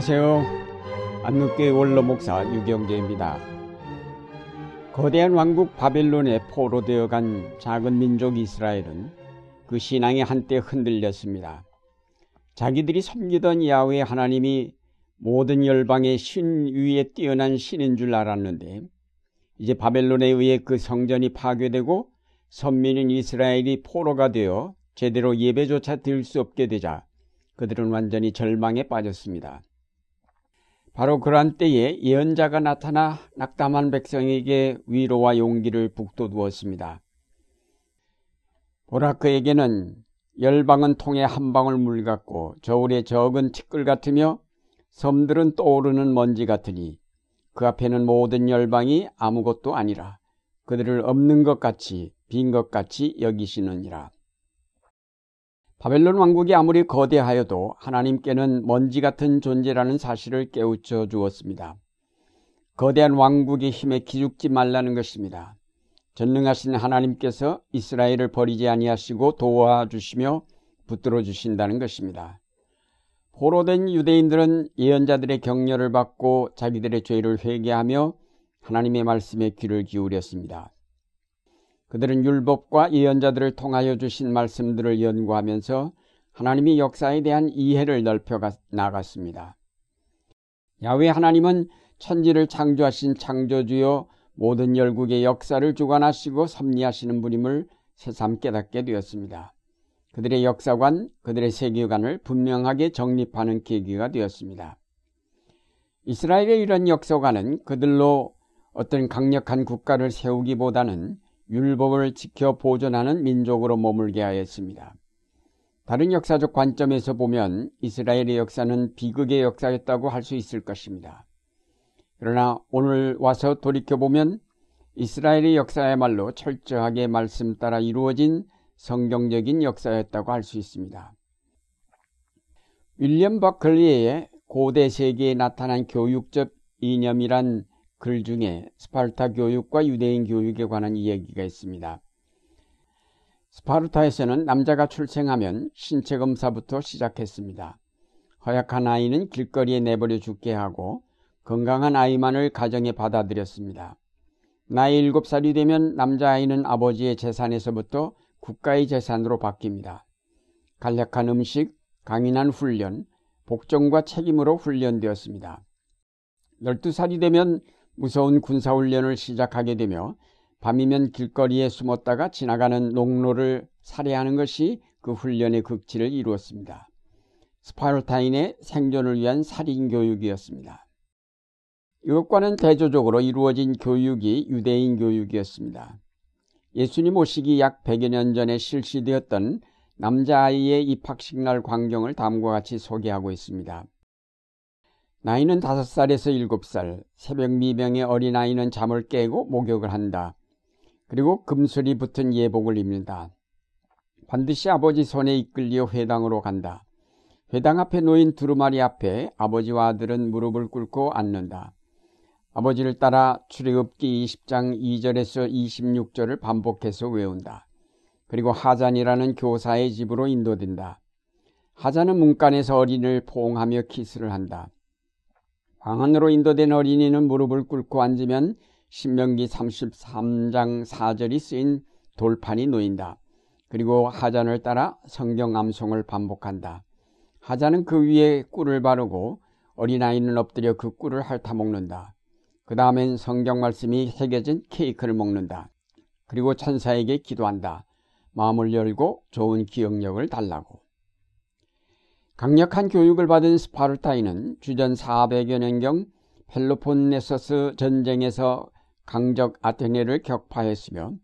안녕하세요. 안누교회 원로 목사 유경재입니다. 거대한 왕국 바벨론에 포로 되어 간 작은 민족 이스라엘은 그 신앙이 한때 흔들렸습니다. 자기들이 섬기던 야훼 하나님이 모든 열방의 신 위에 뛰어난 신인 줄 알았는데 이제 바벨론에 의해 그 성전이 파괴되고 선민인 이스라엘이 포로가 되어 제대로 예배조차 드릴 수 없게 되자 그들은 완전히 절망에 빠졌습니다. 바로 그러한 때에 예언자가 나타나 낙담한 백성에게 위로와 용기를 북돋우었습니다. 보라 그에게는 열방은 통에 한 방울 물 같고 저울의 적은 티끌 같으며 섬들은 떠오르는 먼지 같으니 그 앞에는 모든 열방이 아무것도 아니라 그들을 없는 것 같이 빈 것 같이 여기시느니라. 바벨론 왕국이 아무리 거대하여도 하나님께는 먼지 같은 존재라는 사실을 깨우쳐 주었습니다. 거대한 왕국의 힘에 기죽지 말라는 것입니다. 전능하신 하나님께서 이스라엘을 버리지 아니하시고 도와주시며 붙들어 주신다는 것입니다. 포로된 유대인들은 예언자들의 격려를 받고 자기들의 죄를 회개하며 하나님의 말씀에 귀를 기울였습니다. 그들은 율법과 예언자들을 통하여 주신 말씀들을 연구하면서 하나님의 역사에 대한 이해를 넓혀 나갔습니다. 야외 하나님은 천지를 창조하신 창조주요 모든 열국의 역사를 주관하시고 섭리하시는 분임을 새삼 깨닫게 되었습니다. 그들의 역사관, 그들의 세계관을 분명하게 정립하는 계기가 되었습니다. 이스라엘의 이런 역사관은 그들로 어떤 강력한 국가를 세우기보다는 율법을 지켜 보존하는 민족으로 머물게 하였습니다. 다른 역사적 관점에서 보면 이스라엘의 역사는 비극의 역사였다고 할 수 있을 것입니다. 그러나 오늘 와서 돌이켜보면 이스라엘의 역사야말로 철저하게 말씀 따라 이루어진 성경적인 역사였다고 할 수 있습니다. 윌리엄 버클리의 고대 세계에 나타난 교육적 이념이란 글 중에 스파르타 교육과 유대인 교육에 관한 이야기가 있습니다. 스파르타에서는 남자가 출생하면 신체 검사부터 시작했습니다. 허약한 아이는 길거리에 내버려 죽게 하고 건강한 아이만을 가정에 받아들였습니다. 나이 7살이 되면 남자아이는 아버지의 재산에서부터 국가의 재산으로 바뀝니다. 간략한 음식, 강인한 훈련, 복종과 책임으로 훈련되었습니다. 12살이 되면 무서운 군사훈련을 시작하게 되며 밤이면 길거리에 숨었다가 지나가는 농로를 살해하는 것이 그 훈련의 극치를 이루었습니다. 스파르타인의 생존을 위한 살인 교육이었습니다. 이것과는 대조적으로 이루어진 교육이 유대인 교육이었습니다. 예수님 오시기 약 100여 년 전에 실시되었던 남자아이의 입학식 날 광경을 다음과 같이 소개하고 있습니다. 나이는 다섯 살에서 일곱 살, 새벽 미명의 어린아이는 잠을 깨고 목욕을 한다. 그리고 금술이 붙은 예복을 입는다. 반드시 아버지 손에 이끌려 회당으로 간다. 회당 앞에 놓인 두루마리 앞에 아버지와 아들은 무릎을 꿇고 앉는다. 아버지를 따라 출애굽기 20장 2절에서 26절을 반복해서 외운다. 그리고 하잔이라는 교사의 집으로 인도된다. 하잔은 문간에서 어린을 포옹하며 키스를 한다. 방 안으로 인도된 어린이는 무릎을 꿇고 앉으면 신명기 33장 4절이 쓰인 돌판이 놓인다. 그리고 하잔을 따라 성경 암송을 반복한다. 하잔은 그 위에 꿀을 바르고 어린아이는 엎드려 그 꿀을 핥아 먹는다. 그 다음엔 성경 말씀이 새겨진 케이크를 먹는다. 그리고 천사에게 기도한다. 마음을 열고 좋은 기억력을 달라고. 강력한 교육을 받은 스파르타인은 주전 400여 년경 펠로폰네소스 전쟁에서 강적 아테네를 격파했으며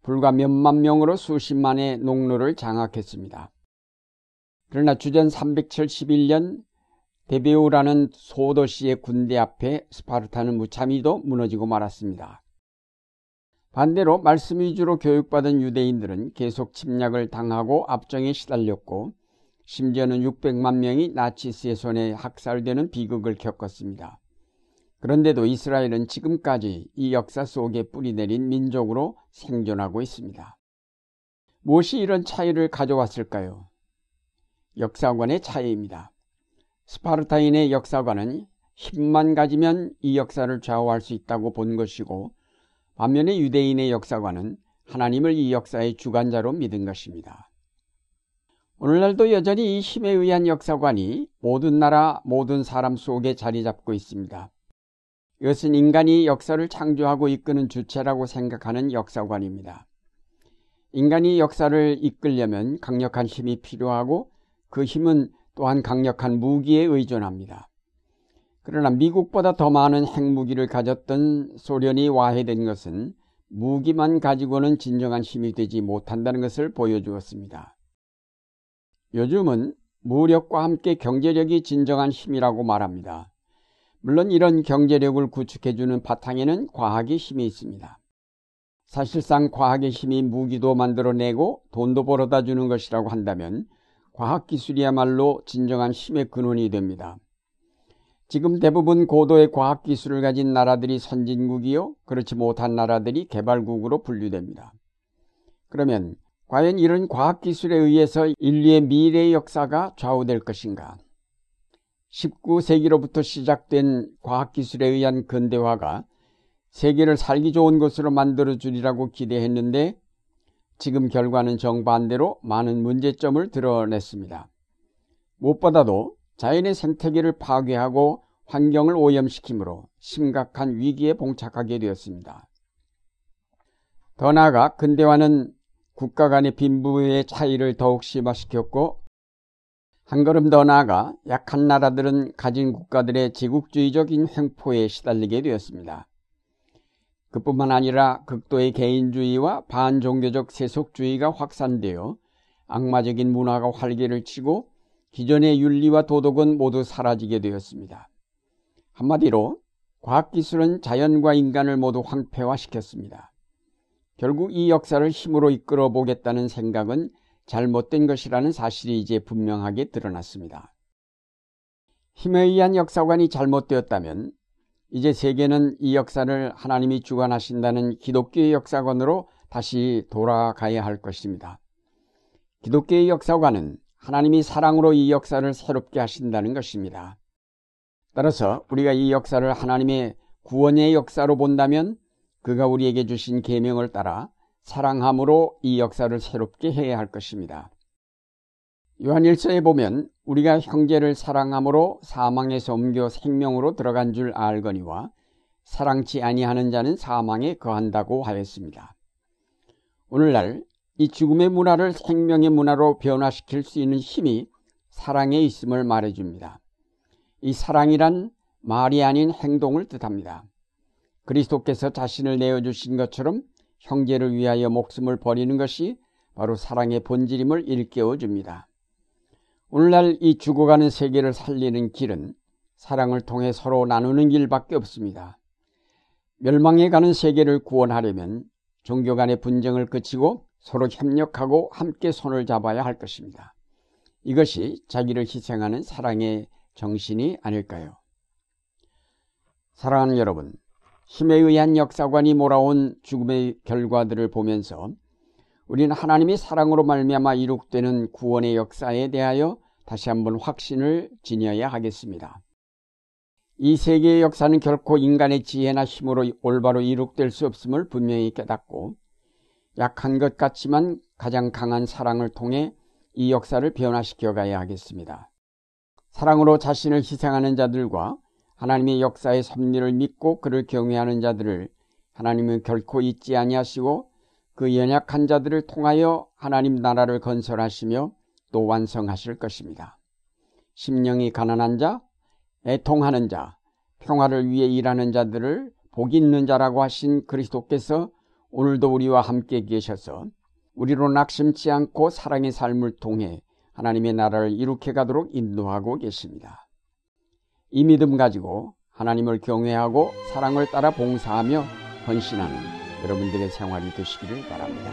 불과 몇만 명으로 수십만의 농로를 장악했습니다. 그러나 주전 371년 데베오라는 소도시의 군대 앞에 스파르타는 무참히도 무너지고 말았습니다. 반대로 말씀 위주로 교육받은 유대인들은 계속 침략을 당하고 압정에 시달렸고 심지어는 600만 명이 나치스의 손에 학살되는 비극을 겪었습니다. 그런데도 이스라엘은 지금까지 이 역사 속에 뿌리내린 민족으로 생존하고 있습니다. 무엇이 이런 차이를 가져왔을까요? 역사관의 차이입니다. 스파르타인의 역사관은 힘만 가지면 이 역사를 좌우할 수 있다고 본 것이고 반면에 유대인의 역사관은 하나님을 이 역사의 주관자로 믿은 것입니다. 오늘날도 여전히 이 힘에 의한 역사관이 모든 나라, 모든 사람 속에 자리 잡고 있습니다. 이것은 인간이 역사를 창조하고 이끄는 주체라고 생각하는 역사관입니다. 인간이 역사를 이끌려면 강력한 힘이 필요하고 그 힘은 또한 강력한 무기에 의존합니다. 그러나 미국보다 더 많은 핵무기를 가졌던 소련이 와해된 것은 무기만 가지고는 진정한 힘이 되지 못한다는 것을 보여주었습니다. 요즘은 무력과 함께 경제력이 진정한 힘이라고 말합니다. 물론 이런 경제력을 구축해주는 바탕에는 과학의 힘이 있습니다. 사실상 과학의 힘이 무기도 만들어내고 돈도 벌어다 주는 것이라고 한다면 과학기술이야말로 진정한 힘의 근원이 됩니다. 지금 대부분 고도의 과학기술을 가진 나라들이 선진국이요, 그렇지 못한 나라들이 개발국으로 분류됩니다. 그러면 과연 이런 과학기술에 의해서 인류의 미래의 역사가 좌우될 것인가? 19세기로부터 시작된 과학기술에 의한 근대화가 세계를 살기 좋은 곳으로 만들어주리라고 기대했는데 지금 결과는 정반대로 많은 문제점을 드러냈습니다. 무엇보다도 자연의 생태계를 파괴하고 환경을 오염시키므로 심각한 위기에 봉착하게 되었습니다. 더 나아가 근대화는 국가 간의 빈부의 차이를 더욱 심화시켰고 한 걸음 더 나아가 약한 나라들은 가진 국가들의 제국주의적인 횡포에 시달리게 되었습니다. 그뿐만 아니라 극도의 개인주의와 반종교적 세속주의가 확산되어 악마적인 문화가 활개를 치고 기존의 윤리와 도덕은 모두 사라지게 되었습니다. 한마디로 과학기술은 자연과 인간을 모두 황폐화시켰습니다. 결국 이 역사를 힘으로 이끌어 보겠다는 생각은 잘못된 것이라는 사실이 이제 분명하게 드러났습니다. 힘에 의한 역사관이 잘못되었다면 이제 세계는 이 역사를 하나님이 주관하신다는 기독교의 역사관으로 다시 돌아가야 할 것입니다. 기독교의 역사관은 하나님이 사랑으로 이 역사를 새롭게 하신다는 것입니다. 따라서 우리가 이 역사를 하나님의 구원의 역사로 본다면 그가 우리에게 주신 계명을 따라 사랑함으로 이 역사를 새롭게 해야 할 것입니다. 요한일서에 보면 우리가 형제를 사랑함으로 사망에서 옮겨 생명으로 들어간 줄 알거니와 사랑치 아니하는 자는 사망에 거한다고 하였습니다. 오늘날 이 죽음의 문화를 생명의 문화로 변화시킬 수 있는 힘이 사랑에 있음을 말해줍니다. 이 사랑이란 말이 아닌 행동을 뜻합니다. 그리스도께서 자신을 내어주신 것처럼 형제를 위하여 목숨을 버리는 것이 바로 사랑의 본질임을 일깨워 줍니다. 오늘날 이 죽어가는 세계를 살리는 길은 사랑을 통해 서로 나누는 길밖에 없습니다. 멸망해 가는 세계를 구원하려면 종교 간의 분쟁을 그치고 서로 협력하고 함께 손을 잡아야 할 것입니다. 이것이 자기를 희생하는 사랑의 정신이 아닐까요? 사랑하는 여러분, 힘에 의한 역사관이 몰아온 죽음의 결과들을 보면서 우리는 하나님이 사랑으로 말미암아 이룩되는 구원의 역사에 대하여 다시 한번 확신을 지녀야 하겠습니다. 이 세계의 역사는 결코 인간의 지혜나 힘으로 올바로 이룩될 수 없음을 분명히 깨닫고 약한 것 같지만 가장 강한 사랑을 통해 이 역사를 변화시켜 가야 하겠습니다. 사랑으로 자신을 희생하는 자들과 하나님의 역사의 섭리를 믿고 그를 경외하는 자들을 하나님은 결코 잊지 아니하시고 그 연약한 자들을 통하여 하나님 나라를 건설하시며 또 완성하실 것입니다. 심령이 가난한 자, 애통하는 자, 평화를 위해 일하는 자들을 복 있는 자라고 하신 그리스도께서 오늘도 우리와 함께 계셔서 우리로 낙심치 않고 사랑의 삶을 통해 하나님의 나라를 이룩해 가도록 인도하고 계십니다. 이 믿음 가지고 하나님을 경외하고 사랑을 따라 봉사하며 헌신하는 여러분들의 생활이 되시기를 바랍니다.